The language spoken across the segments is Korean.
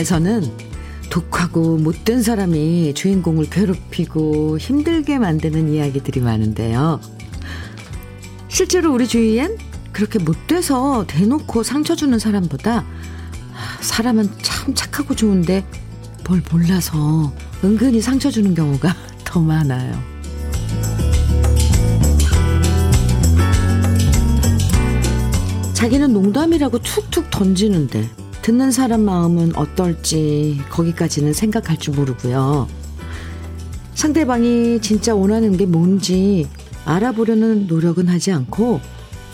드라마에서는 독하고 못된 사람이 주인공을 괴롭히고 힘들게 만드는 이야기들이 많은데요. 실제로 우리 주위엔 그렇게 못돼서 대놓고 상처 주는 사람보다 사람은 참 착하고 좋은데 뭘 몰라서 은근히 상처 주는 경우가 더 많아요. 자기는 농담이라고 툭툭 던지는데 듣는 사람 마음은 어떨지 거기까지는 생각할 줄 모르고요. 상대방이 진짜 원하는 게 뭔지 알아보려는 노력은 하지 않고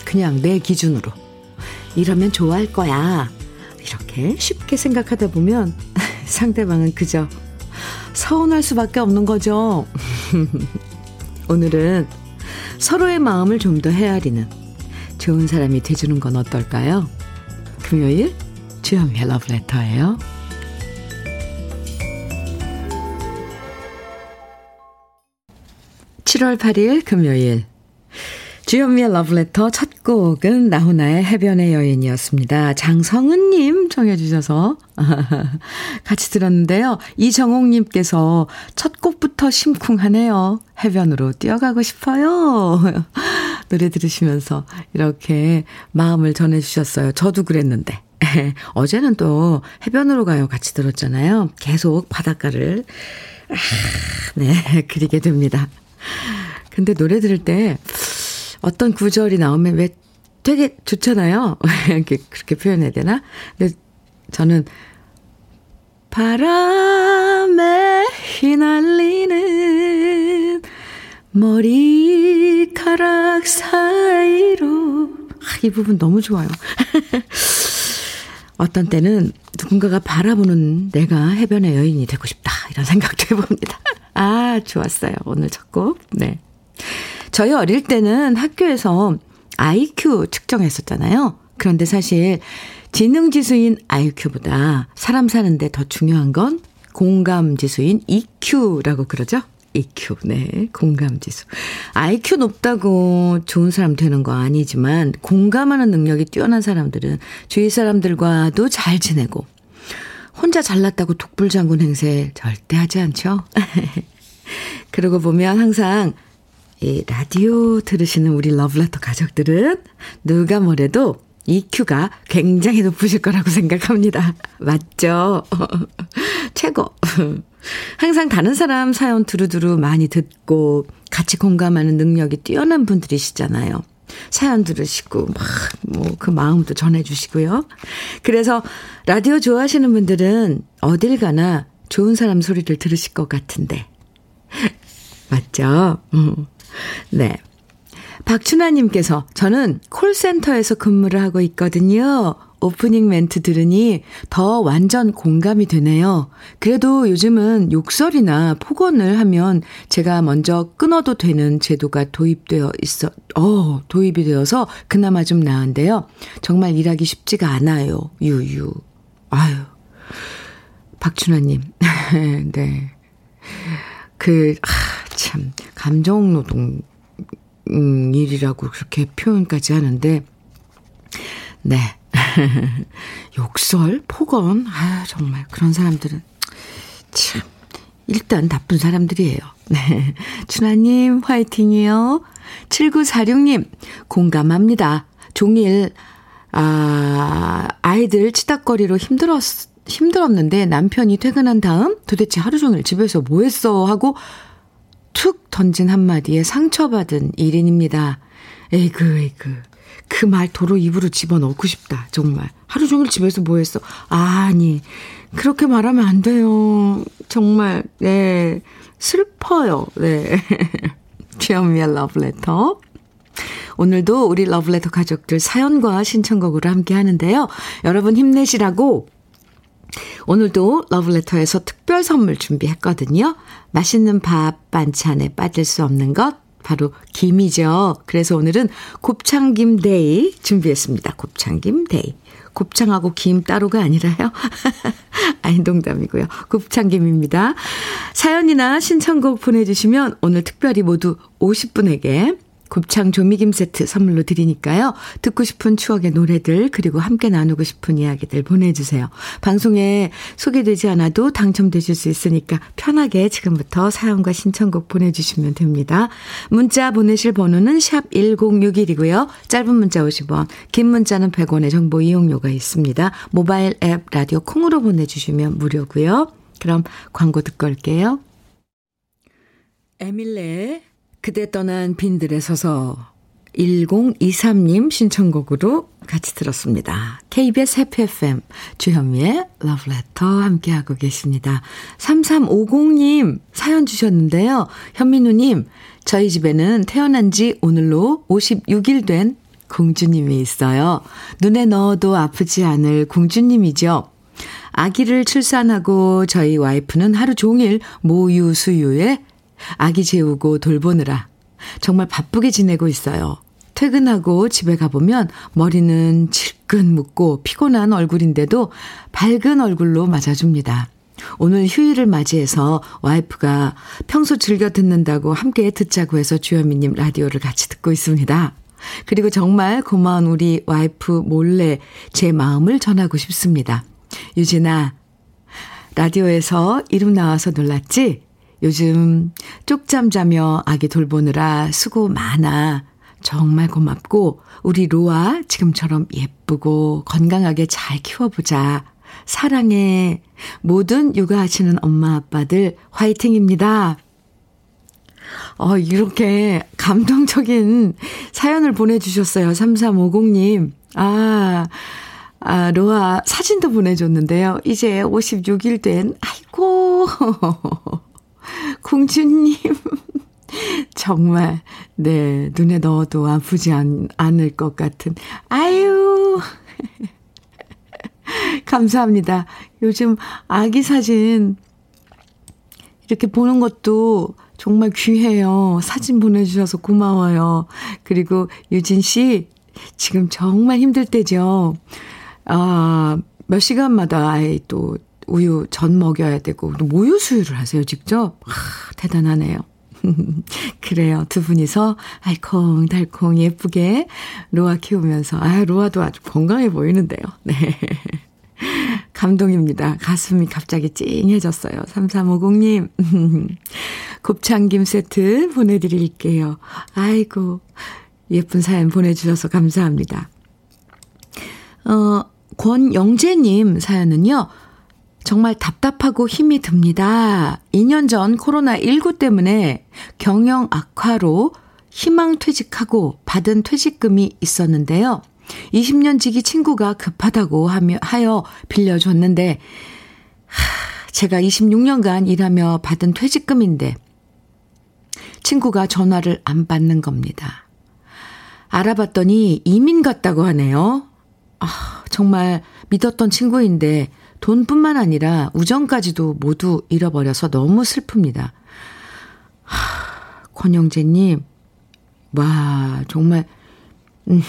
그냥 내 기준으로 이러면 좋아할 거야. 이렇게 쉽게 생각하다 보면 상대방은 그저 서운할 수밖에 없는 거죠. 오늘은 서로의 마음을 좀 더 헤아리는 좋은 사람이 돼주는 건 어떨까요? 금요일 주현미의 러브레터예요. 7월 8일 금요일 주현미의 러브레터 첫 곡은 나훈아의 해변의 여인이었습니다. 장성은님 정해주셔서 같이 들었는데요. 이정옥님께서 첫 곡부터 심쿵하네요. 해변으로 뛰어가고 싶어요. 노래 들으시면서 이렇게 마음을 전해주셨어요. 저도 그랬는데. 어제는 또 해변으로 가요 같이 들었잖아요. 계속 바닷가를 아, 네 그리게 됩니다. 근데 노래 들을 때 어떤 구절이 나오면 왜 되게 좋잖아요. 이렇게 그렇게 표현해야 되나? 근데 저는 바람에 휘날리는 머리카락 사이로 아, 이 부분 너무 좋아요. 어떤 때는 누군가가 바라보는 내가 해변의 여인이 되고 싶다. 이런 생각도 해봅니다. 아, 좋았어요. 오늘 첫 곡. 네. 저희 어릴 때는 학교에서 IQ 측정했었잖아요. 그런데 사실 지능 지수인 IQ보다 사람 사는데 더 중요한 건 공감 지수인 EQ라고 그러죠? EQ, 네, 공감 지수. IQ 높다고 좋은 사람 되는 거 아니지만, 공감하는 능력이 뛰어난 사람들은 주위 사람들과도 잘 지내고, 혼자 잘났다고 독불장군 행세 절대 하지 않죠? 그러고 보면 항상 이 라디오 들으시는 우리 러브레터 가족들은 누가 뭐래도 EQ가 굉장히 높으실 거라고 생각합니다. 맞죠? 최고. 항상 다른 사람 사연 두루두루 많이 듣고 같이 공감하는 능력이 뛰어난 분들이시잖아요. 사연 들으시고 막 뭐 그 마음도 전해주시고요. 그래서 라디오 좋아하시는 분들은 어딜 가나 좋은 사람 소리를 들으실 것 같은데 맞죠? 음. 네. 박춘아님께서 저는 콜센터에서 근무를 하고 있거든요. 오프닝 멘트 들으니 더 완전 공감이 되네요. 그래도 요즘은 욕설이나 폭언을 하면 제가 먼저 끊어도 되는 제도가 도입되어 있어, 어, 도입이 되어서 그나마 좀 나은데요. 정말 일하기 쉽지가 않아요. 유유. 아유. 박춘아님. 네. 그, 아, 참, 감정노동, 음, 일이라고 그렇게 표현까지 하는데, 네. 욕설, 폭언, 아 정말 그런 사람들은 참 일단 나쁜 사람들이에요. 네. 춘하님 화이팅이요. 7946님 공감합니다. 종일 아 아이들 치닥거리로 힘들었 힘들었는데 남편이 퇴근한 다음 도대체 하루 종일 집에서 뭐 했어 하고 툭 던진 한마디에 상처받은 1인입니다. 에이그, 에이그. 그 말 도로 입으로 집어넣고 싶다, 정말. 하루 종일 집에서 뭐 했어? 아니, 그렇게 말하면 안 돼요. 정말, 네. 슬퍼요, 네. 주현미의 러브레터. 오늘도 우리 러브레터 가족들 사연과 신청곡으로 함께 하는데요. 여러분 힘내시라고 오늘도 러브레터에서 특별 선물 준비했거든요. 맛있는 밥 반찬에 빠질 수 없는 것 바로 김이죠. 그래서 오늘은 곱창김 day 준비했습니다. 곱창김 day. 곱창하고 김 따로가 아니라요. 아니, 농담이고요. 곱창김입니다. 사연이나 신청곡 보내주시면 오늘 특별히 모두 50분에게 곱창 조미김 세트 선물로 드리니까요. 듣고 싶은 추억의 노래들 그리고 함께 나누고 싶은 이야기들 보내주세요. 방송에 소개되지 않아도 당첨되실 수 있으니까 편하게 지금부터 사연과 신청곡 보내주시면 됩니다. 문자 보내실 번호는 샵 1061이고요. 짧은 문자 50원, 긴 문자는 100원의 정보 이용료가 있습니다. 모바일 앱 라디오 콩으로 보내주시면 무료고요. 그럼 광고 듣고 올게요. 에밀레 그대 떠난 빈들에 서서 1023님 신청곡으로 같이 들었습니다. KBS 해피 FM 주현미의 러브레터 함께하고 계십니다. 3350님 사연 주셨는데요. 현민우님 저희 집에는 태어난 지 오늘로 56일 된 공주님이 있어요. 눈에 넣어도 아프지 않을 공주님이죠. 아기를 출산하고 저희 와이프는 하루 종일 모유 수유에 아기 재우고 돌보느라 정말 바쁘게 지내고 있어요. 퇴근하고 집에 가보면 머리는 질끈 묶고 피곤한 얼굴인데도 밝은 얼굴로 맞아줍니다. 오늘 휴일을 맞이해서 와이프가 평소 즐겨 듣는다고 함께 듣자고 해서 주현미님 라디오를 같이 듣고 있습니다. 그리고 정말 고마운 우리 와이프 몰래 제 마음을 전하고 싶습니다. 유진아, 라디오에서 이름 나와서 놀랐지? 요즘 쪽잠 자며 아기 돌보느라 수고 많아. 정말 고맙고, 우리 로아 지금처럼 예쁘고 건강하게 잘 키워보자. 사랑해. 모든 육아하시는 엄마 아빠들 화이팅입니다. 어, 이렇게 감동적인 사연을 보내주셨어요. 3350님. 아, 아, 로아 사진도 보내줬는데요. 이제 56일 된, 아이고. 공주님. 정말, 네, 눈에 넣어도 아프지 않, 않을 것 같은, 아유. 감사합니다. 요즘 아기 사진 이렇게 보는 것도 정말 귀해요. 사진 보내주셔서 고마워요. 그리고 유진 씨, 지금 정말 힘들 때죠. 아, 몇 시간마다 아이 또 우유 전 먹여야 되고, 또 모유 수유를 하세요, 직접? 아, 대단하네요. 그래요. 두 분이서 알콩달콩 예쁘게 로아 키우면서, 아, 로아도 아주 건강해 보이는데요. 네. 감동입니다. 가슴이 갑자기 찡해졌어요. 3350님. 곱창김 세트 보내드릴게요. 아이고, 예쁜 사연 보내주셔서 감사합니다. 어, 권영재님 사연은요, 정말 답답하고 힘이 듭니다. 2년 전 코로나19 때문에 경영 악화로 희망 퇴직하고 받은 퇴직금이 있었는데요. 20년 지기 친구가 급하다고 하여 빌려줬는데, 하, 제가 26년간 일하며 받은 퇴직금인데, 친구가 전화를 안 받는 겁니다. 알아봤더니 이민 갔다고 하네요. 아, 정말 믿었던 친구인데 돈뿐만 아니라 우정까지도 모두 잃어버려서 너무 슬픕니다. 하, 권영재님, 와, 정말, 음,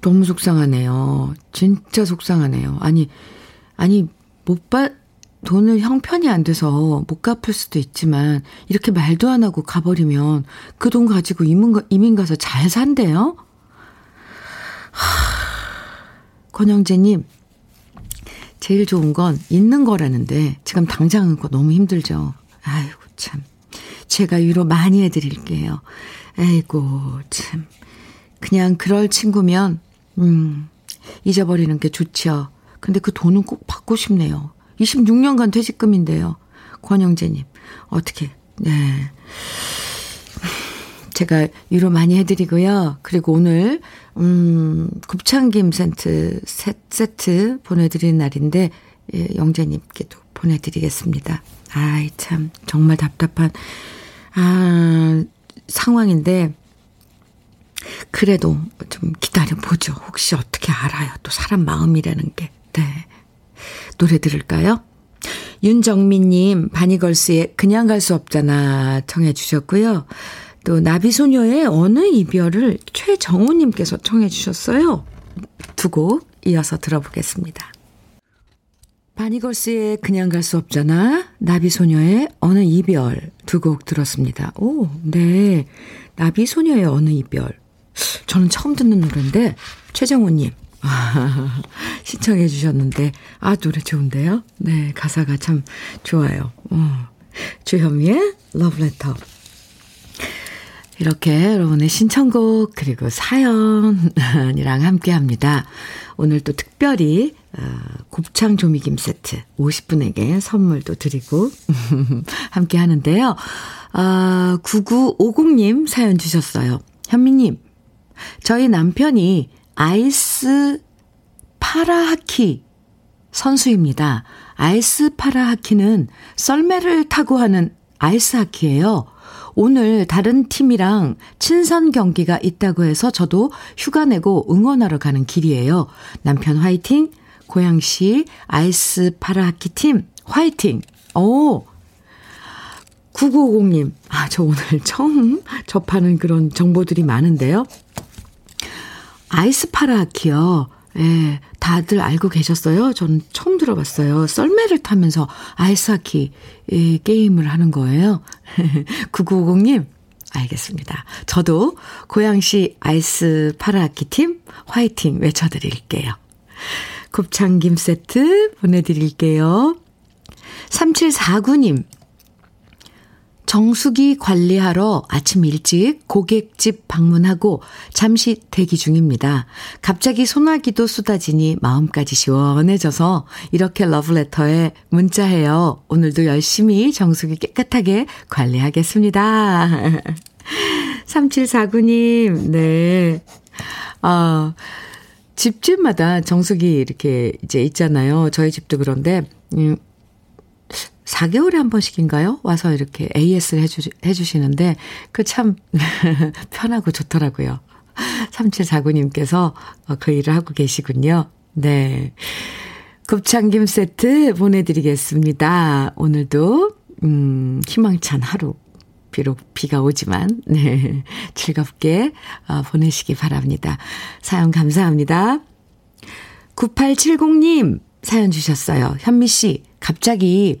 너무 속상하네요. 진짜 속상하네요. 아니, 아니, 못 받, 돈을 형편이 안 돼서 못 갚을 수도 있지만, 이렇게 말도 안 하고 가버리면 그 돈 가지고 이민, 이민 가서 잘 산대요? 하, 권영재님, 제일 좋은 건 있는 거라는데, 지금 당장 은 거 너무 힘들죠. 아이고, 참. 제가 위로 많이 해드릴게요. 아이고, 참. 그냥 그럴 친구면 음, 잊어버리는 게 좋죠. 근데 그 돈은 꼭 받고 싶네요. 26년간 퇴직금인데요. 권영재님, 어떻게, 네. 제가 위로 많이 해드리고요. 그리고 오늘, 음, 곱창김 세트, 세트 보내드리는 날인데, 예, 영재님께도 보내드리겠습니다. 아이, 참, 정말 답답한, 아, 상황인데, 그래도 좀 기다려보죠. 혹시 어떻게 알아요? 또 사람 마음이라는 게. 네. 노래 들을까요? 윤정민님, 바니걸스의 그냥 갈 수 없잖아 청해 주셨고요. 또 나비소녀의 어느 이별을 최정우님께서 청해 주셨어요. 두 곡 이어서 들어보겠습니다. 바니걸스의 그냥 갈 수 없잖아. 나비소녀의 어느 이별 두 곡 들었습니다. 오, 네. 나비소녀의 어느 이별. 저는 처음 듣는 노래인데, 최정우님. 신청해 주셨는데, 아, 노래 좋은데요? 네, 가사가 참 좋아요. 어. 주현미의 러브레터. 이렇게 여러분의 신청곡 그리고 사연이랑 함께 합니다. 오늘 또 특별히 어, 곱창 조미김 세트 50분에게 선물도 드리고 함께 하는데요. 아, 9950님 사연 주셨어요. 현미님, 저희 남편이 아이스 파라하키 선수입니다. 아이스 파라하키는 썰매를 타고 하는 아이스 하키예요. 오늘 다른 팀이랑 친선 경기가 있다고 해서 저도 휴가 내고 응원하러 가는 길이에요. 남편 화이팅! 고양시 아이스 파라하키 팀 화이팅! 오! 9950님, 아, 저 오늘 처음 접하는 그런 정보들이 많은데요. 아이스 파라하키요. 예, 다들 알고 계셨어요? 저는 처음 들어봤어요. 썰매를 타면서 아이스하키 예, 게임을 하는 거예요. 9950님, 알겠습니다. 저도 고양시 아이스 파라하키 팀 화이팅 외쳐드릴게요. 곱창김 세트 보내드릴게요. 3749님, 정수기 관리하러 아침 일찍 고객집 방문하고 잠시 대기 중입니다. 갑자기 소나기도 쏟아지니 마음까지 시원해져서 이렇게 러브레터에 문자해요. 오늘도 열심히 정수기 깨끗하게 관리하겠습니다. 3749님, 네. 아, 집집마다 정수기 이렇게 이제 있잖아요. 저희 집도 그런데, 음, 4개월에 한 번씩인가요? 와서 이렇게 AS를 해주, 해주시는데, 그 참 편하고 좋더라고요. 3749님께서 어, 그 일을 하고 계시군요. 네. 곱창김 세트 보내드리겠습니다. 오늘도, 음, 희망찬 하루. 비록 비가 오지만, 네. 즐겁게 어, 보내시기 바랍니다. 사연 감사합니다. 9870님 사연 주셨어요. 현미 씨, 갑자기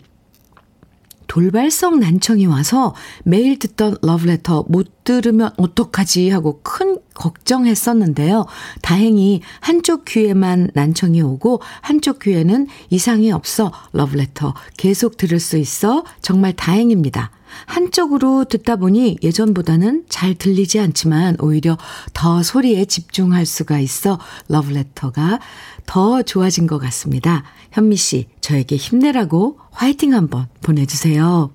돌발성 난청이 와서 매일 듣던 러브레터 못 들으면 어떡하지 하고 큰 걱정했었는데요. 다행히 한쪽 귀에만 난청이 오고 한쪽 귀에는 이상이 없어 러브레터 계속 들을 수 있어 정말 다행입니다. 한쪽으로 듣다 보니 예전보다는 잘 들리지 않지만 오히려 더 소리에 집중할 수가 있어 러브레터가 더 좋아진 것 같습니다. 현미 씨, 저에게 힘내라고 화이팅 한번 보내주세요.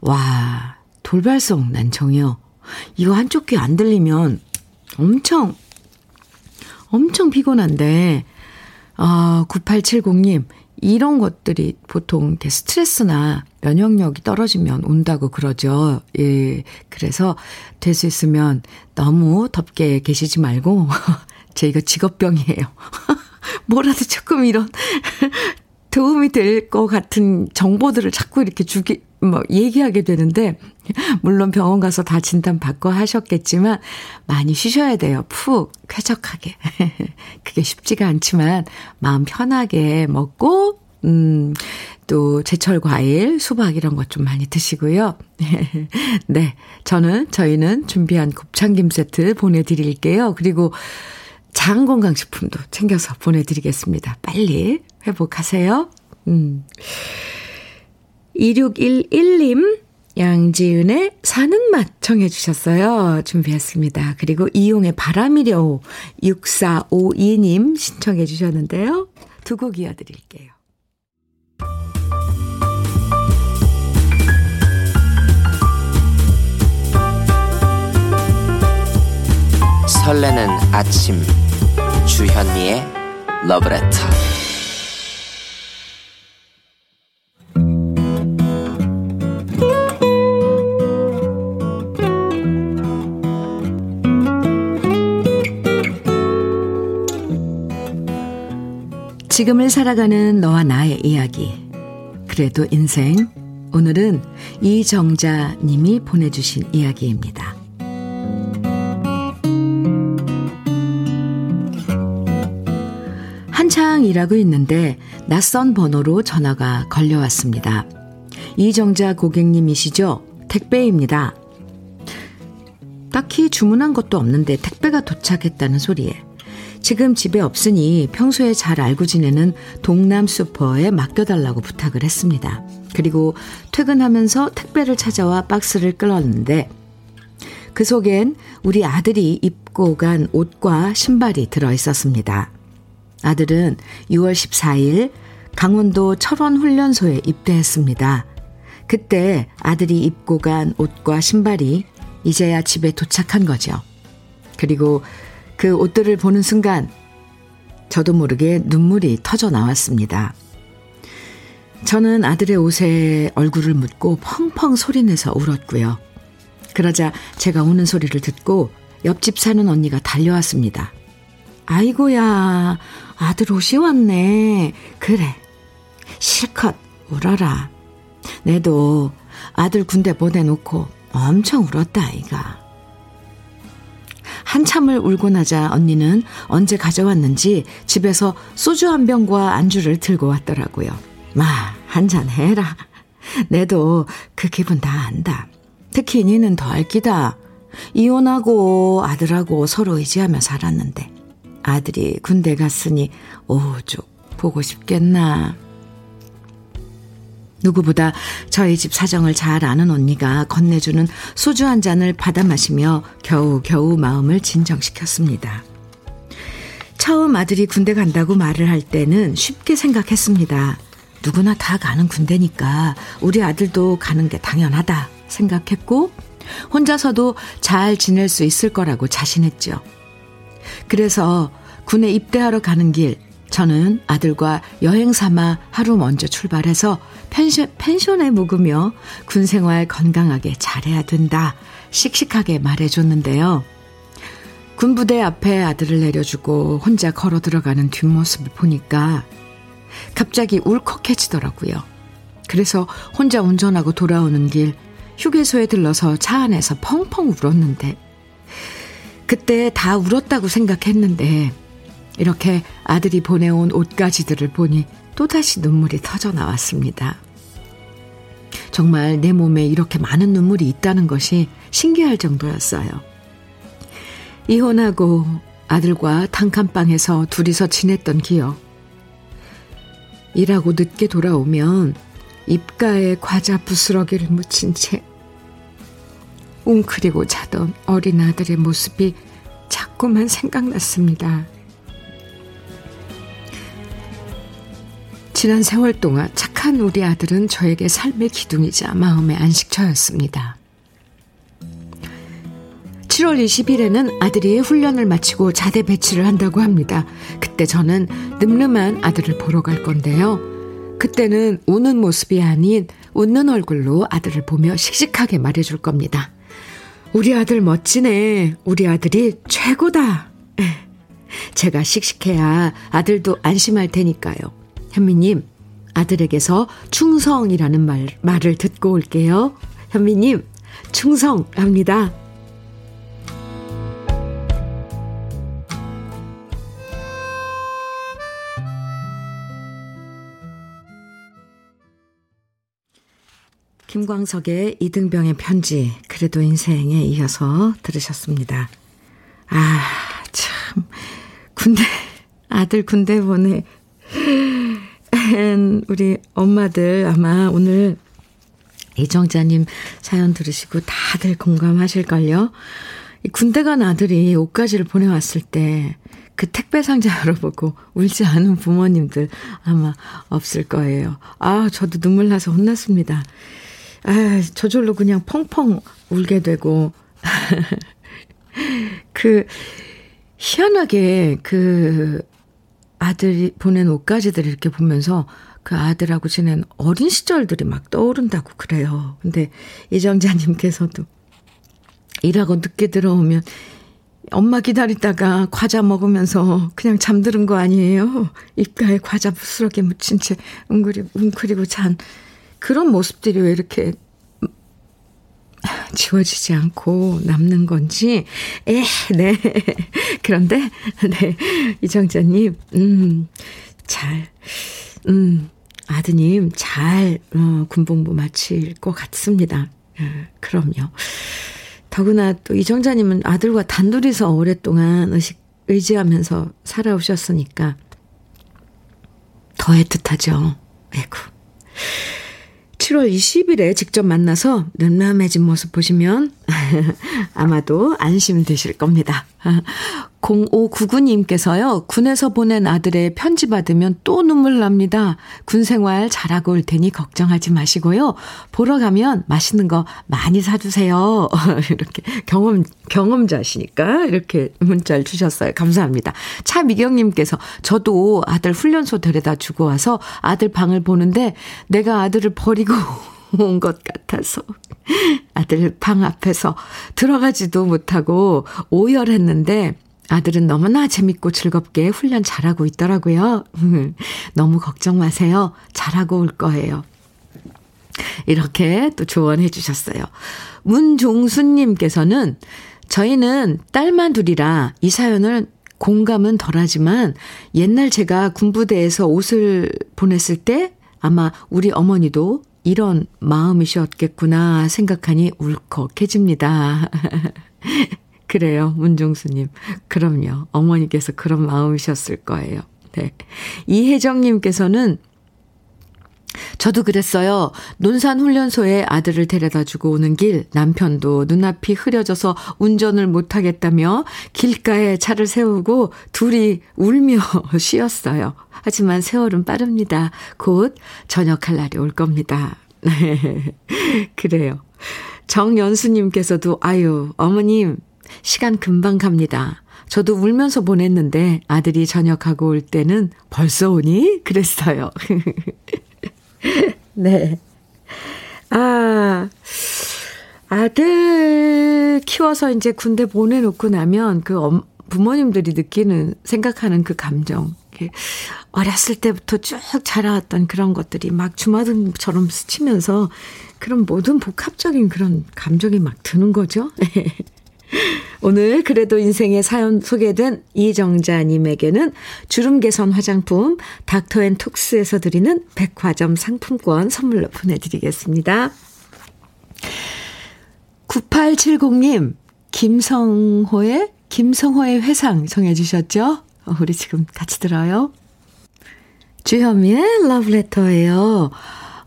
와, 돌발성 난청이요. 이거 한쪽 귀 안 들리면 엄청, 엄청 피곤한데, 아, 9870님, 이런 것들이 보통 스트레스나 면역력이 떨어지면 온다고 그러죠. 예. 그래서 될 수 있으면 너무 덥게 계시지 말고, 제 이거 직업병이에요. 뭐라도 조금 이런 도움이 될 것 같은 정보들을 자꾸 이렇게 주기, 뭐, 얘기하게 되는데, 물론 병원 가서 다 진단 받고 하셨겠지만, 많이 쉬셔야 돼요. 푹, 쾌적하게. 그게 쉽지가 않지만, 마음 편하게 먹고, 음, 또 제철 과일, 수박 이런 것 좀 많이 드시고요. 네. 저는, 저희는 준비한 곱창김 세트 보내드릴게요. 그리고 장건강식품도 챙겨서 보내드리겠습니다. 빨리 회복하세요. 음. 2611님, 양지은의 사는 맛 청해 주셨어요. 준비했습니다. 그리고 이용의 바람이려 6452님 신청해 주셨는데요. 두 곡 이어드릴게요. 설레는 아침 주현미의 러브레터 지금을 살아가는 너와 나의 이야기 그래도 인생 오늘은 이정자 님이 보내주신 이야기입니다. 한창 일하고 있는데 낯선 번호로 전화가 걸려왔습니다. 이정자 고객님이시죠? 택배입니다. 딱히 주문한 것도 없는데 택배가 도착했다는 소리에 지금 집에 없으니 평소에 잘 알고 지내는 동남 슈퍼에 맡겨달라고 부탁을 했습니다. 그리고 퇴근하면서 택배를 찾아와 박스를 끌었는데 그 속엔 우리 아들이 입고 간 옷과 신발이 들어 있었습니다. 아들은 6월 14일 강원도 철원 훈련소에 입대했습니다. 그때 아들이 입고 간 옷과 신발이 이제야 집에 도착한 거죠. 그리고 그 옷들을 보는 순간 저도 모르게 눈물이 터져 나왔습니다. 저는 아들의 옷에 얼굴을 묻고 펑펑 소리내서 울었고요. 그러자 제가 우는 소리를 듣고 옆집 사는 언니가 달려왔습니다. 아이고야, 아들 옷이 왔네. 그래. 실컷 울어라. 내도 아들 군대 보내놓고 엄청 울었다, 아이가. 한참을 울고 나자 언니는 언제 가져왔는지 집에서 소주 한 병과 안주를 들고 왔더라고요. 마, 한 잔 해라. 내도 그 기분 다 안다. 특히 니는 더 알기다. 이혼하고 아들하고 서로 의지하며 살았는데 아들이 군대 갔으니 오죽 보고 싶겠나. 누구보다 저희 집 사정을 잘 아는 언니가 건네주는 소주 한 잔을 받아 마시며 겨우겨우 마음을 진정시켰습니다. 처음 아들이 군대 간다고 말을 할 때는 쉽게 생각했습니다. 누구나 다 가는 군대니까 우리 아들도 가는 게 당연하다 생각했고 혼자서도 잘 지낼 수 있을 거라고 자신했죠. 그래서 군에 입대하러 가는 길 저는 아들과 여행 삼아 하루 먼저 출발해서 펜션, 펜션에 묵으며 군 생활 건강하게 잘해야 된다. 씩씩하게 말해줬는데요. 군부대 앞에 아들을 내려주고 혼자 걸어 들어가는 뒷모습을 보니까 갑자기 울컥해지더라고요. 그래서 혼자 운전하고 돌아오는 길 휴게소에 들러서 차 안에서 펑펑 울었는데 그때 다 울었다고 생각했는데 이렇게 아들이 보내온 옷가지들을 보니 또다시 눈물이 터져 나왔습니다. 정말 내 몸에 이렇게 많은 눈물이 있다는 것이 신기할 정도였어요. 이혼하고 아들과 단칸방에서 둘이서 지냈던 기억. 일하고 늦게 돌아오면 입가에 과자 부스러기를 묻힌 채 웅크리고 자던 어린 아들의 모습이 자꾸만 생각났습니다. 지난 세월 동안 착한 우리 아들은 저에게 삶의 기둥이자 마음의 안식처였습니다. 7월 20일에는 아들이 훈련을 마치고 자대 배치를 한다고 합니다. 그때 저는 늠름한 아들을 보러 갈 건데요. 그때는 우는 모습이 아닌 웃는 얼굴로 아들을 보며 씩씩하게 말해줄 겁니다. 우리 아들 멋지네. 우리 아들이 최고다. 제가 씩씩해야 아들도 안심할 테니까요. 현미님, 아들에게서 충성이라는 말, 말을 듣고 올게요. 현미님, 충성합니다. 김광석의 이등병의 편지, 그래도 인생에 이어서 들으셨습니다. 아, 참, 군대, 아들 군대 보내, 우리 엄마들 아마 오늘 이정자님 사연 들으시고 다들 공감하실걸요? 군대 간 아들이 옷가지를 보내왔을 때 그 택배 상자 열어보고 울지 않은 부모님들 아마 없을 거예요. 아, 저도 눈물 나서 혼났습니다. 아, 저절로 그냥 펑펑 울게 되고. 그, 희한하게 그 아들이 보낸 옷가지들 이렇게 보면서 그 아들하고 지낸 어린 시절들이 막 떠오른다고 그래요. 근데 이정자님께서도 일하고 늦게 들어오면 엄마 기다리다가 과자 먹으면서 그냥 잠드는 거 아니에요? 입가에 과자 부스러기 묻힌 채 웅크리고 잔 그런 모습들이 왜 이렇게 지워지지 않고 남는 건지, 에, 네. 그런데, 네. 이정자님, 음, 잘, 음, 아드님 잘, 어, 군복무 마칠 것 같습니다. 예, 그럼요. 더구나 또 이정자님은 아들과 단둘이서 오랫동안 의식, 의지하면서 살아오셨으니까 더 애틋하죠. 아이고. 7월 20일에 직접 만나서 눈남해진 모습 보시면 아마도 안심되실 겁니다. 0599님께서요, 군에서 보낸 아들의 편지 받으면 또 눈물 납니다. 군 생활 잘하고 올 테니 걱정하지 마시고요. 보러 가면 맛있는 거 많이 사주세요. 이렇게 경험, 경험자시니까 이렇게 문자를 주셨어요. 감사합니다. 차미경님께서 저도 아들 훈련소 데려다 주고 와서 아들 방을 보는데 내가 아들을 버리고 온 것 같아서 아들 방 앞에서 들어가지도 못하고 오열했는데 아들은 너무나 재밌고 즐겁게 훈련 잘하고 있더라고요. 너무 걱정 마세요. 잘하고 올 거예요. 이렇게 또 조언해 주셨어요. 문종수님께서는 저희는 딸만 둘이라 이 사연을 공감은 덜하지만 옛날 제가 군부대에서 옷을 보냈을 때 아마 우리 어머니도 이런 마음이셨겠구나 생각하니 울컥해집니다. 그래요, 문종수님. 그럼요. 어머니께서 그런 마음이셨을 거예요. 네. 이혜정님께서는 저도 그랬어요. 논산훈련소에 아들을 데려다 주고 오는 길 남편도 눈앞이 흐려져서 운전을 못하겠다며 길가에 차를 세우고 둘이 울며 쉬었어요. 하지만 세월은 빠릅니다. 곧 전역할 날이 올 겁니다. 네. 그래요. 정연수님께서도 아유 어머님 시간 금방 갑니다. 저도 울면서 보냈는데 아들이 전역하고 올 때는 벌써 오니? 그랬어요. 네. 아, 아들 키워서 이제 군대 보내놓고 나면 그 엄, 부모님들이 느끼는, 생각하는 그 감정. 어렸을 때부터 쭉 자라왔던 그런 것들이 막 주마등처럼 스치면서 그런 모든 복합적인 그런 감정이 막 드는 거죠. 오늘 그래도 인생의 사연 소개된 이정자님에게는 주름 개선 화장품 닥터앤톡스에서 드리는 백화점 상품권 선물로 보내드리겠습니다. 9870님, 김성호의, 김성호의 회상 정해주셨죠? 우리 지금 같이 들어요. 주현미의 러브레터예요.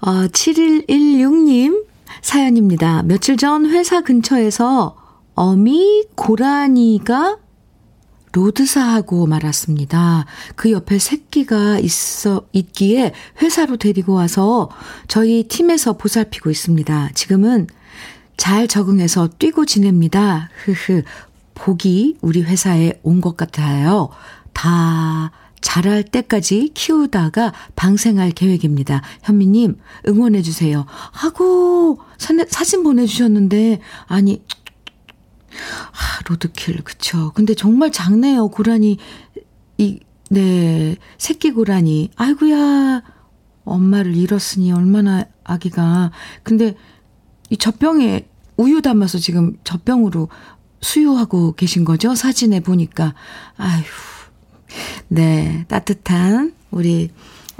어, 7116님 사연입니다. 며칠 전 회사 근처에서 어미 고라니가 로드사하고 말았습니다. 그 옆에 새끼가 있어, 있기에 회사로 데리고 와서 저희 팀에서 보살피고 있습니다. 지금은 잘 적응해서 뛰고 지냅니다. 흐흐. 복이 우리 회사에 온 것 같아요. 다 자랄 때까지 키우다가 방생할 계획입니다. 현미님, 응원해주세요. 하고, 사진 보내주셨는데, 아니, 아, 로드킬, 그쵸. 근데 정말 작네요, 고라니. 이, 네, 새끼 고라니. 아이구야 엄마를 잃었으니 얼마나 아기가. 근데 이 젖병에 우유 담아서 지금 젖병으로 수유하고 계신 거죠? 사진에 보니까. 아휴. 네, 따뜻한 우리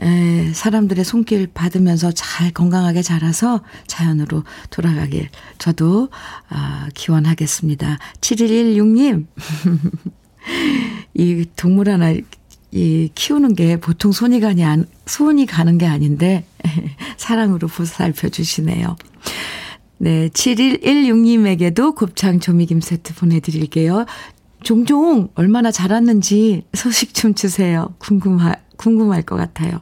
에, 사람들의 손길 받으면서 잘 건강하게 자라서 자연으로 돌아가길 저도 아, 기원하겠습니다. 7116님, 이 동물 하나 이 키우는 게 보통 손이 가니 안, 손이 가는 게 아닌데 사랑으로 보살펴 주시네요. 네, 7116님에게도 곱창 조미김 세트 보내드릴게요. 종종 얼마나 자랐는지 소식 좀 주세요. 궁금하, 궁금할 것 같아요.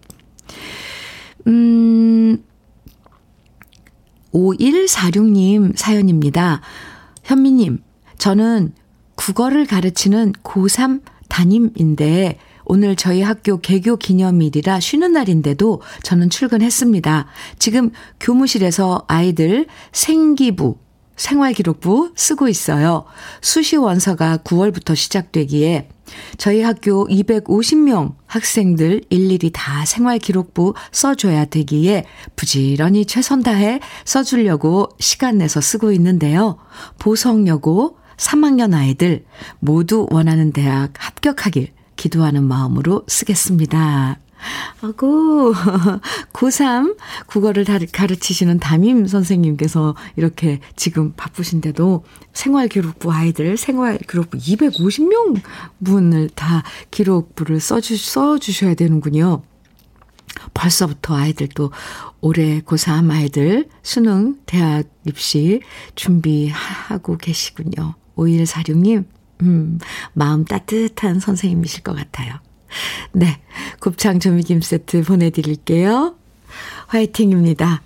음, 5146님 사연입니다. 현미님, 저는 국어를 가르치는 고3 담임인데 오늘 저희 학교 개교 기념일이라 쉬는 날인데도 저는 출근했습니다. 지금 교무실에서 아이들 생기부, 생활기록부 쓰고 있어요. 수시 원서가 9월부터 시작되기에 저희 학교 250명 학생들 일일이 다 생활기록부 써줘야 되기에 부지런히 최선 다해 써주려고 시간 내서 쓰고 있는데요. 보성여고 3학년 아이들 모두 원하는 대학 합격하길 기도하는 마음으로 쓰겠습니다. 아고, 고3 국어를 가르치시는 담임 선생님께서 이렇게 지금 바쁘신데도 생활기록부 아이들, 생활기록부 250명 분을 다 기록부를 써주, 써주셔야 되는군요. 벌써부터 아이들도 올해 고3 아이들 수능 대학 입시 준비하고 계시군요. 5146님, 음, 마음 따뜻한 선생님이실 것 같아요. 네. 곱창 조미김 세트 보내드릴게요. 화이팅입니다.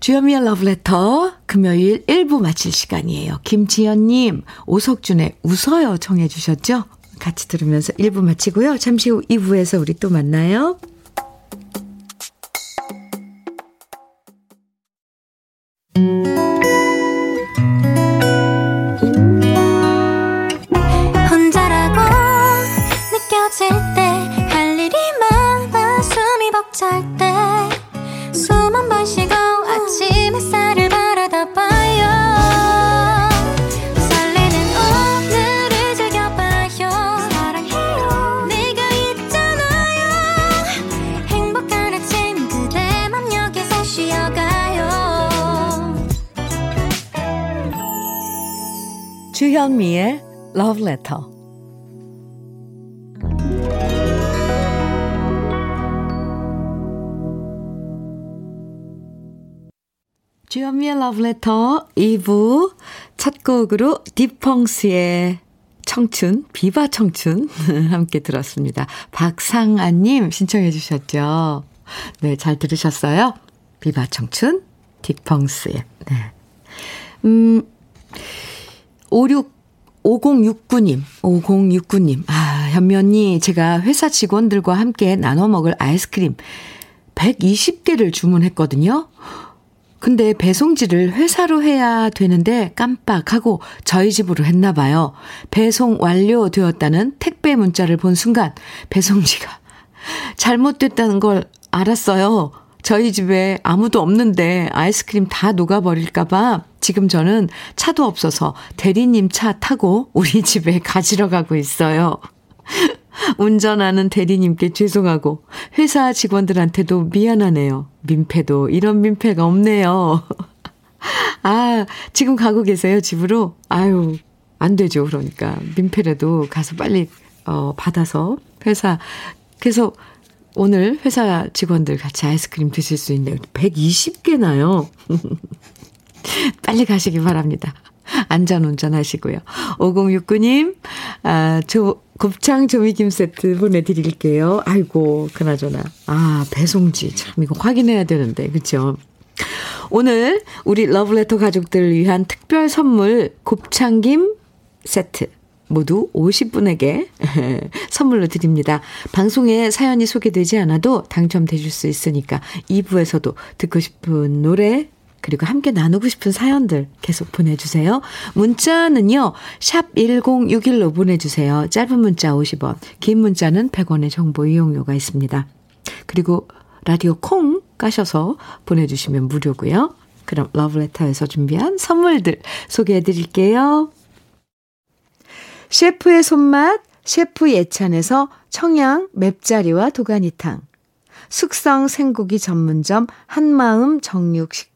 주현미의 러브레터 금요일 1부 마칠 시간이에요. 김지연님, 오석준의 웃어요 청해 주셨죠? 같이 들으면서 1부 마치고요. 잠시 후 2부에서 우리 또 만나요. 주현미의 Love Letter. 주현미의 Love Letter 2부 첫 곡으로 디펑스의 청춘, 비바 청춘 함께 들었습니다. 박상아님 신청해 주셨죠. 네, 잘 들으셨어요? 비바 청춘, 디펑스의. 네. 음, 56, 5069님, 5069님. 아, 언니, 제가 회사 직원들과 함께 나눠 먹을 아이스크림 120개를 주문했거든요. 근데 배송지를 회사로 해야 되는데 깜빡하고 저희 집으로 했나 봐요. 배송 완료되었다는 택배 문자를 본 순간 배송지가 잘못됐다는 걸 알았어요. 저희 집에 아무도 없는데 아이스크림 다 녹아버릴까봐 지금 저는 차도 없어서 대리님 차 타고 우리 집에 가지러 가고 있어요. 운전하는 대리님께 죄송하고 회사 직원들한테도 미안하네요. 민폐도 이런 민폐가 없네요. 아, 지금 가고 계세요, 집으로? 아유, 안 되죠, 그러니까. 민폐라도 가서 빨리, 어, 받아서 회사, 그래서 오늘 회사 직원들 같이 아이스크림 드실 수 있네요. 120개나요. 빨리 가시기 바랍니다. 안전 운전하시고요. 5069님, 아, 조, 곱창 조미김 세트 보내드릴게요. 아이고, 그나저나. 아, 배송지. 참, 이거 확인해야 되는데, 그쵸? 오늘 우리 러브레터 가족들을 위한 특별 선물 곱창김 세트 모두 50분에게 선물로 드립니다. 방송에 사연이 소개되지 않아도 당첨되실 수 있으니까 2부에서도 듣고 싶은 노래 그리고 함께 나누고 싶은 사연들 계속 보내주세요. 문자는요, 샵 1061로 보내주세요. 짧은 문자 50원, 긴 문자는 100원의 정보 이용료가 있습니다. 그리고 라디오 콩 까셔서 보내주시면 무료고요. 그럼 러브레터에서 준비한 선물들 소개해 드릴게요. 셰프의 손맛, 셰프 예찬에서 청양 맵자리와 도가니탕. 숙성 생고기 전문점 한마음 정육식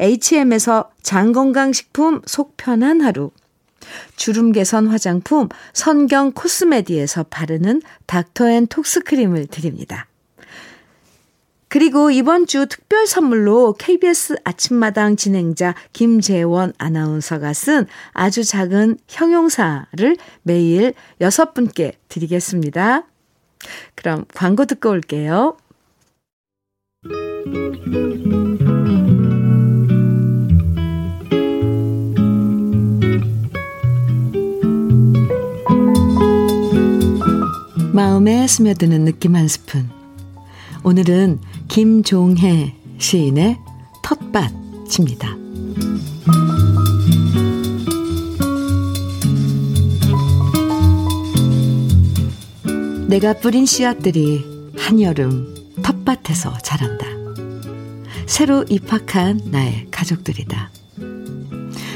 HM에서 장건강식품 속편한 하루, 주름 개선 화장품 선경 코스메디에서 바르는 닥터앤톡스크림을 드립니다. 그리고 이번 주 특별 선물로 KBS 아침마당 진행자 김재원 아나운서가 쓴 아주 작은 형용사를 매일 여섯 분께 드리겠습니다. 그럼 광고 듣고 올게요. 마음에 스며드는 느낌 한 스푼. 오늘은 김종혜 시인의 텃밭입니다. 내가 뿌린 씨앗들이 한여름 텃밭에서 자란다. 새로 입학한 나의 가족들이다.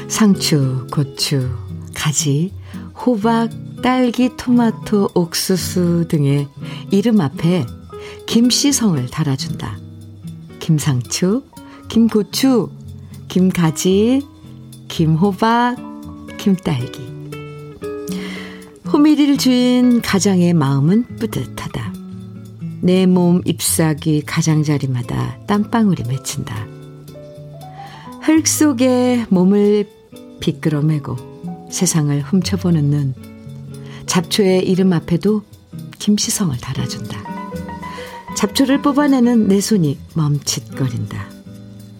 상추, 고추, 가지, 호박, 딸기, 토마토, 옥수수 등의 이름 앞에 김씨성을 달아준다. 김상추, 김고추, 김가지, 김호박, 김딸기. 호미를 주인 가장의 마음은 뿌듯하다. 내 몸 잎사귀 가장자리마다 땀방울이 맺힌다. 흙 속에 몸을 비끄러매고 세상을 훔쳐보는 눈. 잡초의 이름 앞에도 김시성을 달아준다. 잡초를 뽑아내는 내 손이 멈칫거린다.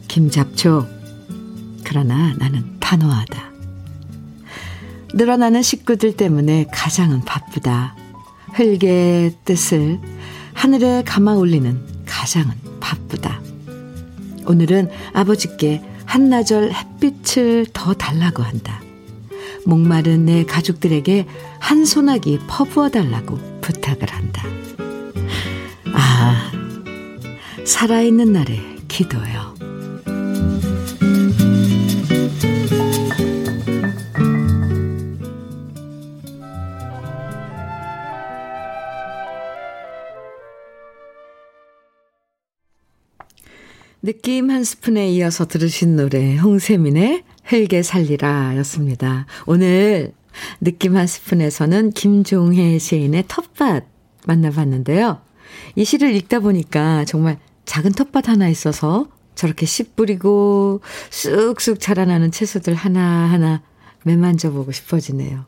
김잡초. 그러나 나는 단호하다. 늘어나는 식구들 때문에 가장은 바쁘다. 흙의 뜻을 하늘에 감아 올리는 가장은 바쁘다. 오늘은 아버지께 한나절 햇빛을 더 달라고 한다. 목마른 내 가족들에게 한 소나기 퍼부어 달라고 부탁을 한다. 아, 살아있는 날에 기도요. 느낌 한 스푼에 이어서 들으신 노래 홍세민의 헬게 살리라 였습니다. 오늘 느낌 한 스푼에서는 김종혜 시인의 텃밭 만나봤는데요. 이 시를 읽다 보니까 정말 작은 텃밭 하나 있어서 저렇게 씨 뿌리고 쑥쑥 자라나는 채소들 하나하나 매만져보고 싶어지네요.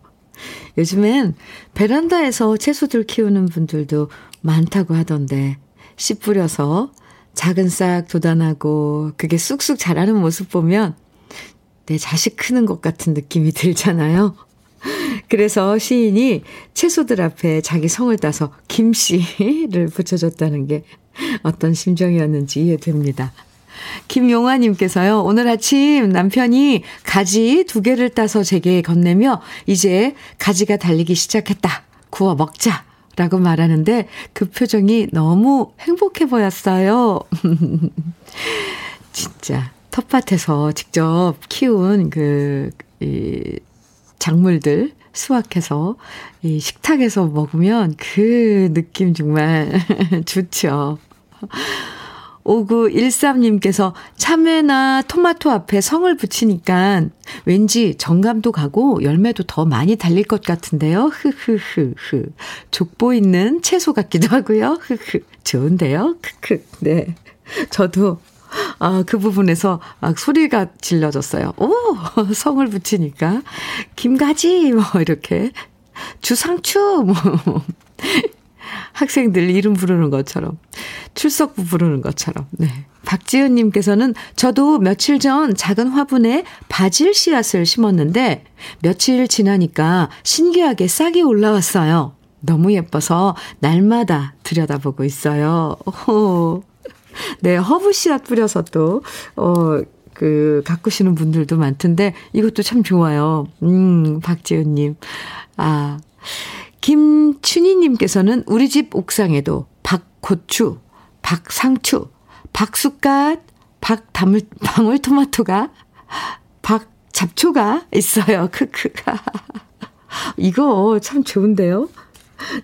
요즘엔 베란다에서 채소들 키우는 분들도 많다고 하던데 씨 뿌려서 작은 싹 돋아나고 그게 쑥쑥 자라는 모습 보면 내 자식 크는 것 같은 느낌이 들잖아요. 그래서 시인이 채소들 앞에 자기 성을 따서 김씨를 붙여줬다는 게 어떤 심정이었는지 이해됩니다. 김용화님께서요, 오늘 아침 남편이 가지 두 개를 따서 제게 건네며, 이제 가지가 달리기 시작했다. 구워 먹자. 라고 말하는데, 그 표정이 너무 행복해 보였어요. 진짜, 텃밭에서 직접 키운 그, 이, 작물들 수확해서 이 식탁에서 먹으면 그 느낌 정말 좋죠. 5913님께서 참외나 토마토 앞에 성을 붙이니까 왠지 정감도 가고 열매도 더 많이 달릴 것 같은데요. 흐흐흐흐. 족보 있는 채소 같기도 하고요. 흐흐. 좋은데요. 크크. 네. 저도 아, 그 부분에서 막 소리가 질러졌어요. 오! 성을 붙이니까. 김가지! 뭐, 이렇게. 주상추! 뭐. 학생들 이름 부르는 것처럼. 출석부 부르는 것처럼. 네. 박지은님께서는 저도 며칠 전 작은 화분에 바질 씨앗을 심었는데 며칠 지나니까 신기하게 싹이 올라왔어요. 너무 예뻐서 날마다 들여다보고 있어요. 오. 네, 허브 씨앗 뿌려서 또, 어, 그, 가꾸시는 분들도 많던데, 이것도 참 좋아요. 음, 박지은님. 아, 김춘희님께서는 우리 집 옥상에도 박고추, 박상추, 박쑥갓, 박다물, 방울토마토가, 박 잡초가 있어요. 크크가. 이거 참 좋은데요?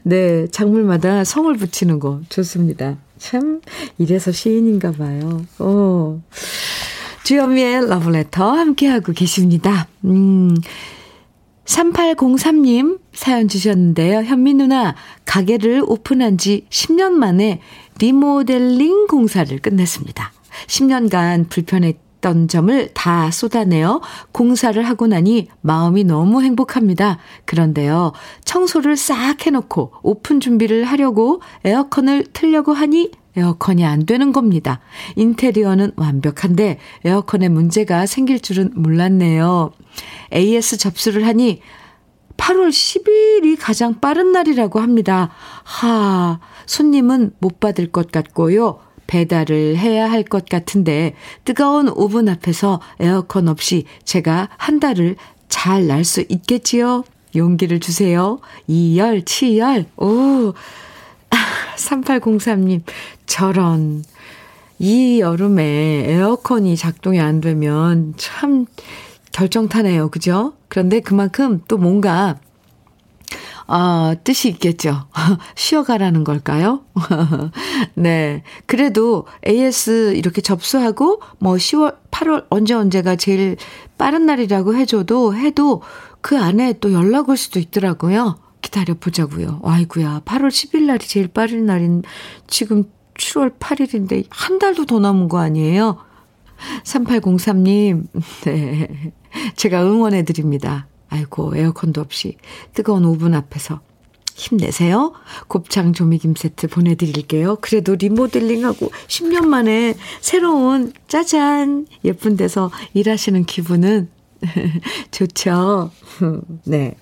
네, 작물마다 성을 붙이는 거 좋습니다. 참, 이래서 시인인가 봐요. 오. 주현미의 러브레터 함께하고 계십니다. 음, 3803님 사연 주셨는데요. 현미 누나, 가게를 오픈한 지 10년 만에 리모델링 공사를 끝냈습니다. 10년간 불편했던 점을 다 쏟아내어 공사를 하고 나니 마음이 너무 행복합니다. 그런데요, 청소를 싹 해놓고 오픈 준비를 하려고 에어컨을 틀려고 하니 에어컨이 안 되는 겁니다. 인테리어는 완벽한데 에어컨에 문제가 생길 줄은 몰랐네요. AS 접수를 하니 8월 10일이 가장 빠른 날이라고 합니다. 하, 손님은 못 받을 것 같고요. 배달을 해야 할 것 같은데 뜨거운 오븐 앞에서 에어컨 없이 제가 한 달을 잘 날 수 있겠지요? 용기를 주세요. 이열, 치열. 오. 3803님, 저런. 이 여름에 에어컨이 작동이 안 되면 참 결정타네요. 그죠? 그런데 그만큼 또 뭔가, 아, 뜻이 있겠죠. 쉬어가라는 걸까요? 네. 그래도 AS 이렇게 접수하고 뭐 10월, 8월 언제 언제가 제일 빠른 날이라고 해줘도 해도 그 안에 또 연락 올 수도 있더라고요. 기다려 보자고요. 아이구야. 8월 10일 날이 제일 빠른 날인 지금 7월 8일인데 한 달도 더 남은 거 아니에요? 3803님, 네. 제가 응원해 드립니다. 아이고, 에어컨도 없이 뜨거운 오븐 앞에서 힘내세요. 곱창 조미김 세트 보내드릴게요. 그래도 리모델링하고 10년 만에 새로운 짜잔 예쁜 데서 일하시는 기분은 좋죠. 네.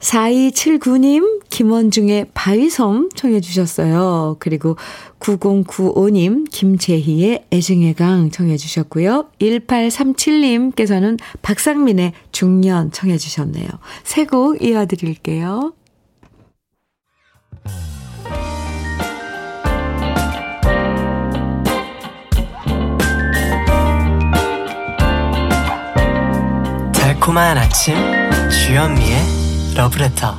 4279님, 김원중의 바위섬 청해 주셨어요. 그리고 9095님, 김재희의 애증의 강 청해 주셨고요. 1837님께서는 박상민의 중년 청해 주셨네요. 세 곡 이어드릴게요. 달콤한 아침 주현미의 러브레터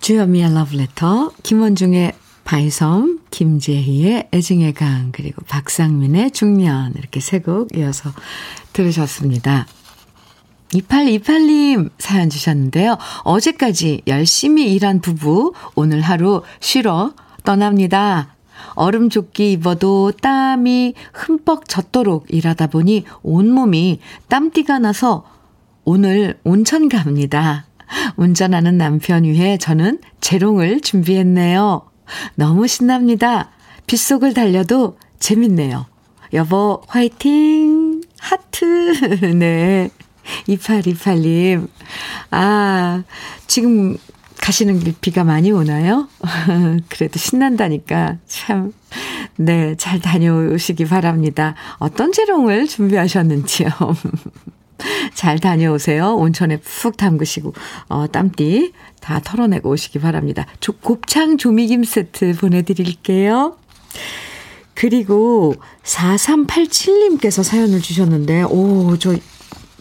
주현미의 러브레터 김원중의 바이섬 김재희의 애증의 강 그리고 박상민의 중년 이렇게 세 곡 이어서 들으셨습니다. 2828님 사연 주셨는데요. 어제까지 열심히 일한 부부 오늘 하루 쉬러 떠납니다. 얼음 조끼 입어도 땀이 흠뻑 젖도록 일하다 보니 온몸이 땀띠가 나서 오늘 온천 갑니다. 운전하는 남편 위해 저는 재롱을 준비했네요. 너무 신납니다. 빗속을 달려도 재밌네요. 여보, 화이팅! 하트! 네. 2828님. 아, 지금 가시는 길 비가 많이 오나요? 그래도 신난다니까 참, 네, 잘 다녀오시기 바랍니다. 어떤 재롱을 준비하셨는지요? 잘 다녀오세요. 온천에 푹 담그시고, 어, 땀띠 다 털어내고 오시기 바랍니다. 조, 곱창 조미김 세트 보내드릴게요. 그리고 4387님께서 사연을 주셨는데, 오, 저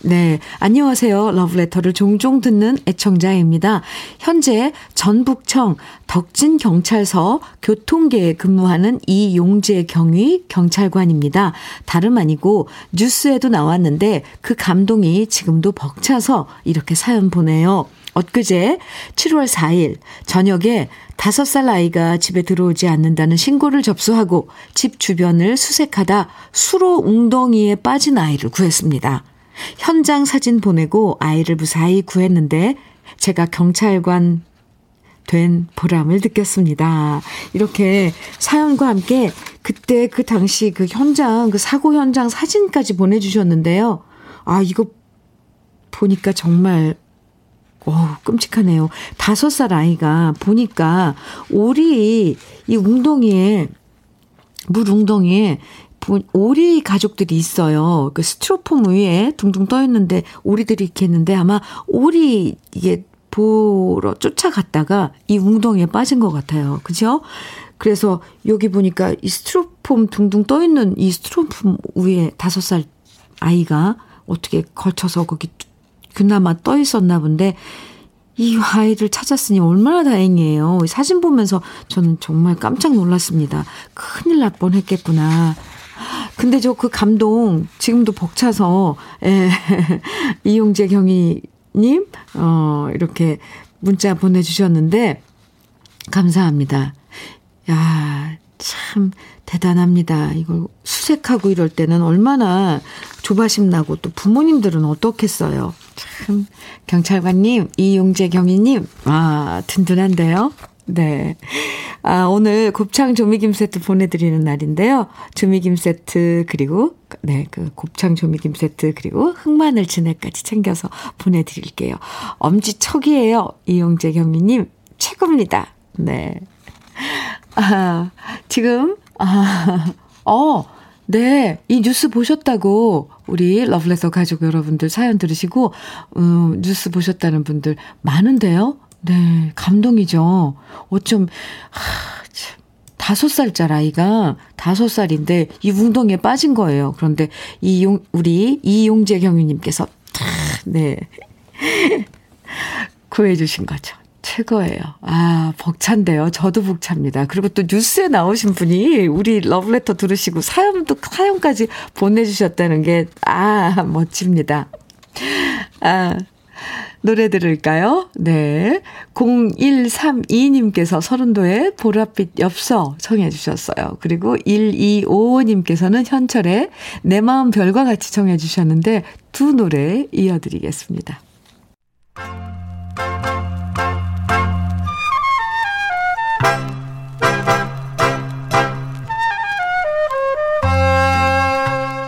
네. 안녕하세요. 러브레터를 종종 듣는 애청자입니다. 현재 전북청 덕진경찰서 교통계에 근무하는 이용재 경위 경찰관입니다. 다름 아니고 뉴스에도 나왔는데 그 감동이 지금도 벅차서 이렇게 사연 보내요. 엊그제 7월 4일 저녁에 5살 아이가 집에 들어오지 않는다는 신고를 접수하고 집 주변을 수색하다 수로 웅덩이에 빠진 아이를 구했습니다. 현장 사진 보내고 아이를 무사히 구했는데 제가 경찰관 된 보람을 느꼈습니다. 이렇게 사연과 함께 그때 그 당시 그 현장, 그 사고 현장 사진까지 보내주셨는데요. 아, 이거 보니까 정말, 오, 끔찍하네요. 다섯 살 아이가 보니까 오리, 이 웅덩이에, 물 웅덩이에 오리 가족들이 있어요. 그 스티로폼 위에 둥둥 떠 있는데 오리들이 있는데 아마 오리 이게 보러 쫓아갔다가 이 웅덩이에 빠진 것 같아요. 그죠? 그래서 여기 보니까 이 스티로폼 둥둥 떠 있는 이 스티로폼 위에 다섯 살 아이가 어떻게 걸쳐서 거기 그나마 떠 있었나 본데 이 아이를 찾았으니 얼마나 다행이에요. 사진 보면서 저는 정말 깜짝 놀랐습니다. 큰일 날 뻔 했겠구나. 근데 저 그 감동 지금도 벅차서 예, 이용재 경위님 어 이렇게 문자 보내주셨는데 감사합니다. 야, 참 대단합니다. 이걸 수색하고 이럴 때는 얼마나 조바심 나고 또 부모님들은 어떻겠어요. 참 경찰관님, 이용재 경위님, 아 든든한데요. 네. 아, 오늘 곱창 조미김 세트 보내드리는 날인데요. 조미김 세트, 그리고, 네, 그 곱창 조미김 세트, 그리고 흑마늘 진액까지 챙겨서 보내드릴게요. 엄지척이에요. 이용재 경위님, 최고입니다. 네. 아, 지금, 아, 어, 네. 이 뉴스 보셨다고, 우리 러블레터 가족 여러분들 사연 들으시고, 음, 뉴스 보셨다는 분들 많은데요? 네. 감동이죠. 어쩜, 하, 참. 다섯 살짜리 아이가 다섯 살인데 이 웅덩이에 빠진 거예요. 그런데 이용, 우리 이용재 경위님께서, 네. 구해주신 거죠. 최고예요. 아, 벅찬데요. 저도 벅찹니다. 그리고 또 뉴스에 나오신 분이 우리 러브레터 들으시고 사연도, 사연까지 보내주셨다는 게, 아, 멋집니다. 아, 노래 들을까요? 네. 0132님께서 서른도의 보랏빛 엽서 청해 주셨어요. 그리고 1255님께서는 현철의 내 마음 별과 같이 청해 주셨는데 두 노래 이어드리겠습니다.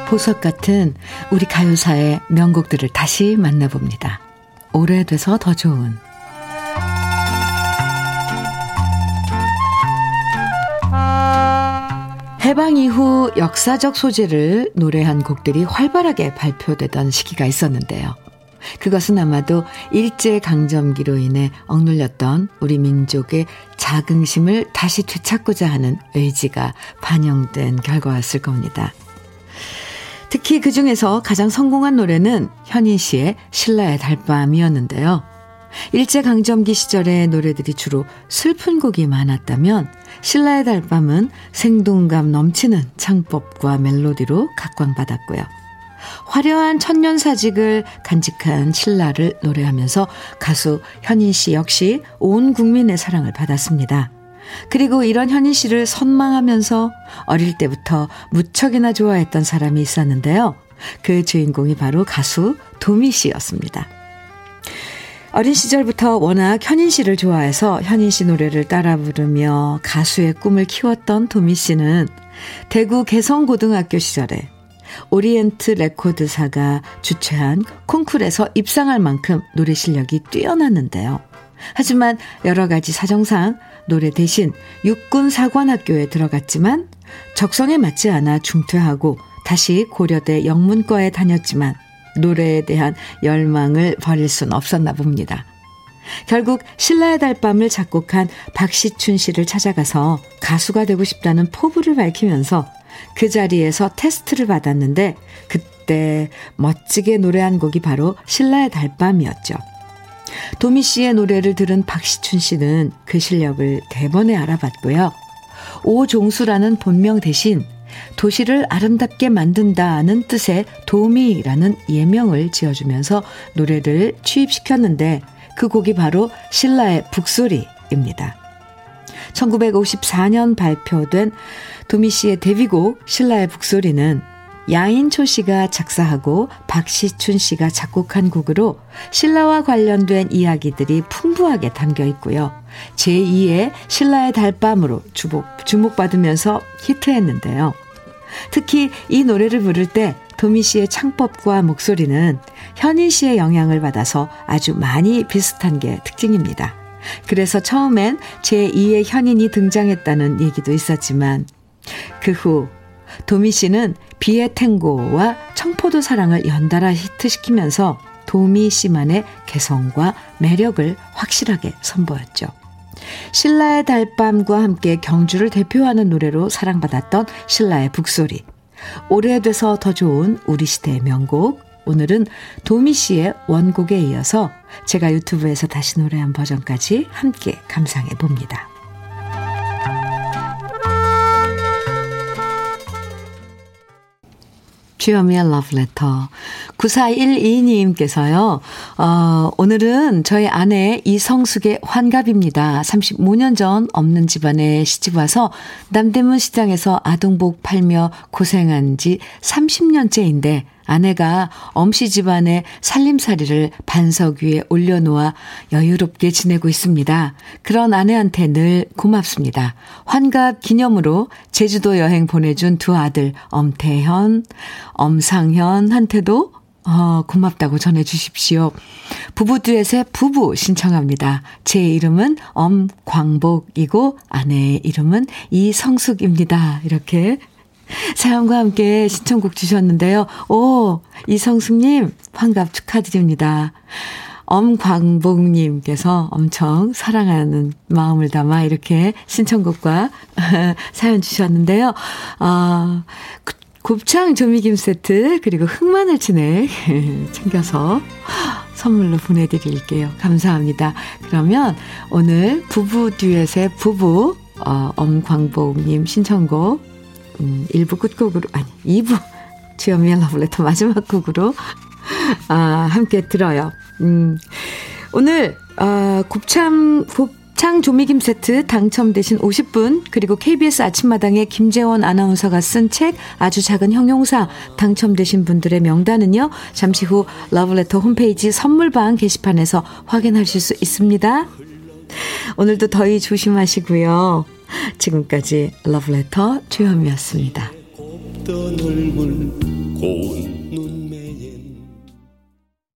보석 같은 우리 가요사의 명곡들을 다시 만나봅니다. 오래돼서 더 좋은 해방 이후 역사적 소재를 노래한 곡들이 활발하게 발표되던 시기가 있었는데요. 그것은 아마도 일제 강점기로 인해 억눌렸던 우리 민족의 자긍심을 다시 되찾고자 하는 의지가 반영된 결과였을 겁니다. 특히 그 중에서 가장 성공한 노래는 현인 씨의 신라의 달밤이었는데요. 일제강점기 시절의 노래들이 주로 슬픈 곡이 많았다면 신라의 달밤은 생동감 넘치는 창법과 멜로디로 각광받았고요. 화려한 천년사직을 간직한 신라를 노래하면서 가수 현인 씨 역시 온 국민의 사랑을 받았습니다. 그리고 이런 현인 씨를 선망하면서 어릴 때부터 무척이나 좋아했던 사람이 있었는데요. 그 주인공이 바로 가수 도미 씨였습니다. 어린 시절부터 워낙 현인 씨를 좋아해서 현인 씨 노래를 따라 부르며 가수의 꿈을 키웠던 도미 씨는 대구 계성고등학교 시절에 오리엔트 레코드사가 주최한 콩쿨에서 입상할 만큼 노래 실력이 뛰어났는데요. 하지만 여러 가지 사정상 노래 대신 육군 사관학교에 들어갔지만 적성에 맞지 않아 중퇴하고 다시 고려대 영문과에 다녔지만 노래에 대한 열망을 버릴 순 없었나 봅니다. 결국 신라의 달밤을 작곡한 박시춘 씨를 찾아가서 가수가 되고 싶다는 포부를 밝히면서 그 자리에서 테스트를 받았는데 그때 멋지게 노래한 곡이 바로 신라의 달밤이었죠. 도미 씨의 노래를 들은 박시춘 씨는 그 실력을 대번에 알아봤고요. 오종수라는 본명 대신 도시를 아름답게 만든다는 뜻의 도미라는 예명을 지어주면서 노래를 취입시켰는데 그 곡이 바로 신라의 북소리입니다. 1954년 발표된 도미 씨의 데뷔곡 신라의 북소리는 야인초 씨가 작사하고 박시춘 씨가 작곡한 곡으로 신라와 관련된 이야기들이 풍부하게 담겨 있고요. 제2의 신라의 달밤으로 주목, 주목받으면서 히트했는데요. 특히 이 노래를 부를 때 도미 씨의 창법과 목소리는 현인 씨의 영향을 받아서 아주 많이 비슷한 게 특징입니다. 그래서 처음엔 제2의 현인이 등장했다는 얘기도 있었지만 그후 도미 씨는 비의 탱고와 청포도 사랑을 연달아 히트시키면서 도미 씨만의 개성과 매력을 확실하게 선보였죠. 신라의 달밤과 함께 경주를 대표하는 노래로 사랑받았던 신라의 북소리. 오래돼서 더 좋은 우리 시대의 명곡. 오늘은 도미 씨의 원곡에 이어서 제가 유튜브에서 다시 노래한 버전까지 함께 감상해 봅니다. 주여미의 러브레터. 9412님께서요, 어, 오늘은 저희 아내 이성숙의 환갑입니다. 35년 전 없는 집안에 시집와서 남대문 시장에서 아동복 팔며 고생한 지 30년째인데, 아내가 엄씨 집안의 살림살이를 반석 위에 올려놓아 여유롭게 지내고 있습니다. 그런 아내한테 늘 고맙습니다. 환갑 기념으로 제주도 여행 보내준 두 아들 엄태현, 엄상현한테도 어, 고맙다고 전해주십시오. 부부 듀엣의 부부 신청합니다. 제 이름은 엄광복이고 아내의 이름은 이성숙입니다. 이렇게 사연과 함께 신청곡 주셨는데요. 오, 이성숙님, 환갑 축하드립니다. 엄광복님께서 엄청 사랑하는 마음을 담아 이렇게 신청곡과 사연 주셨는데요. 아, 곱창 조미김 세트, 그리고 흑마늘 진액 챙겨서 선물로 보내드릴게요. 감사합니다. 그러면 오늘 부부 듀엣의 부부, 어, 엄광복님 신청곡 음, 1부 끝곡으로, 아니, 2부 주연미의 러브레터 마지막 곡으로, 아, 함께 들어요. 음, 오늘, 아, 곱창, 곱창 조미김 세트 당첨되신 50분, 그리고 KBS 아침마당에 김재원 아나운서가 쓴 책 아주 작은 형용사 당첨되신 분들의 명단은요, 잠시 후 러브레터 홈페이지 선물방 게시판에서 확인하실 수 있습니다. 오늘도 더위 조심하시고요. 지금까지 러브레터 주현미였습니다.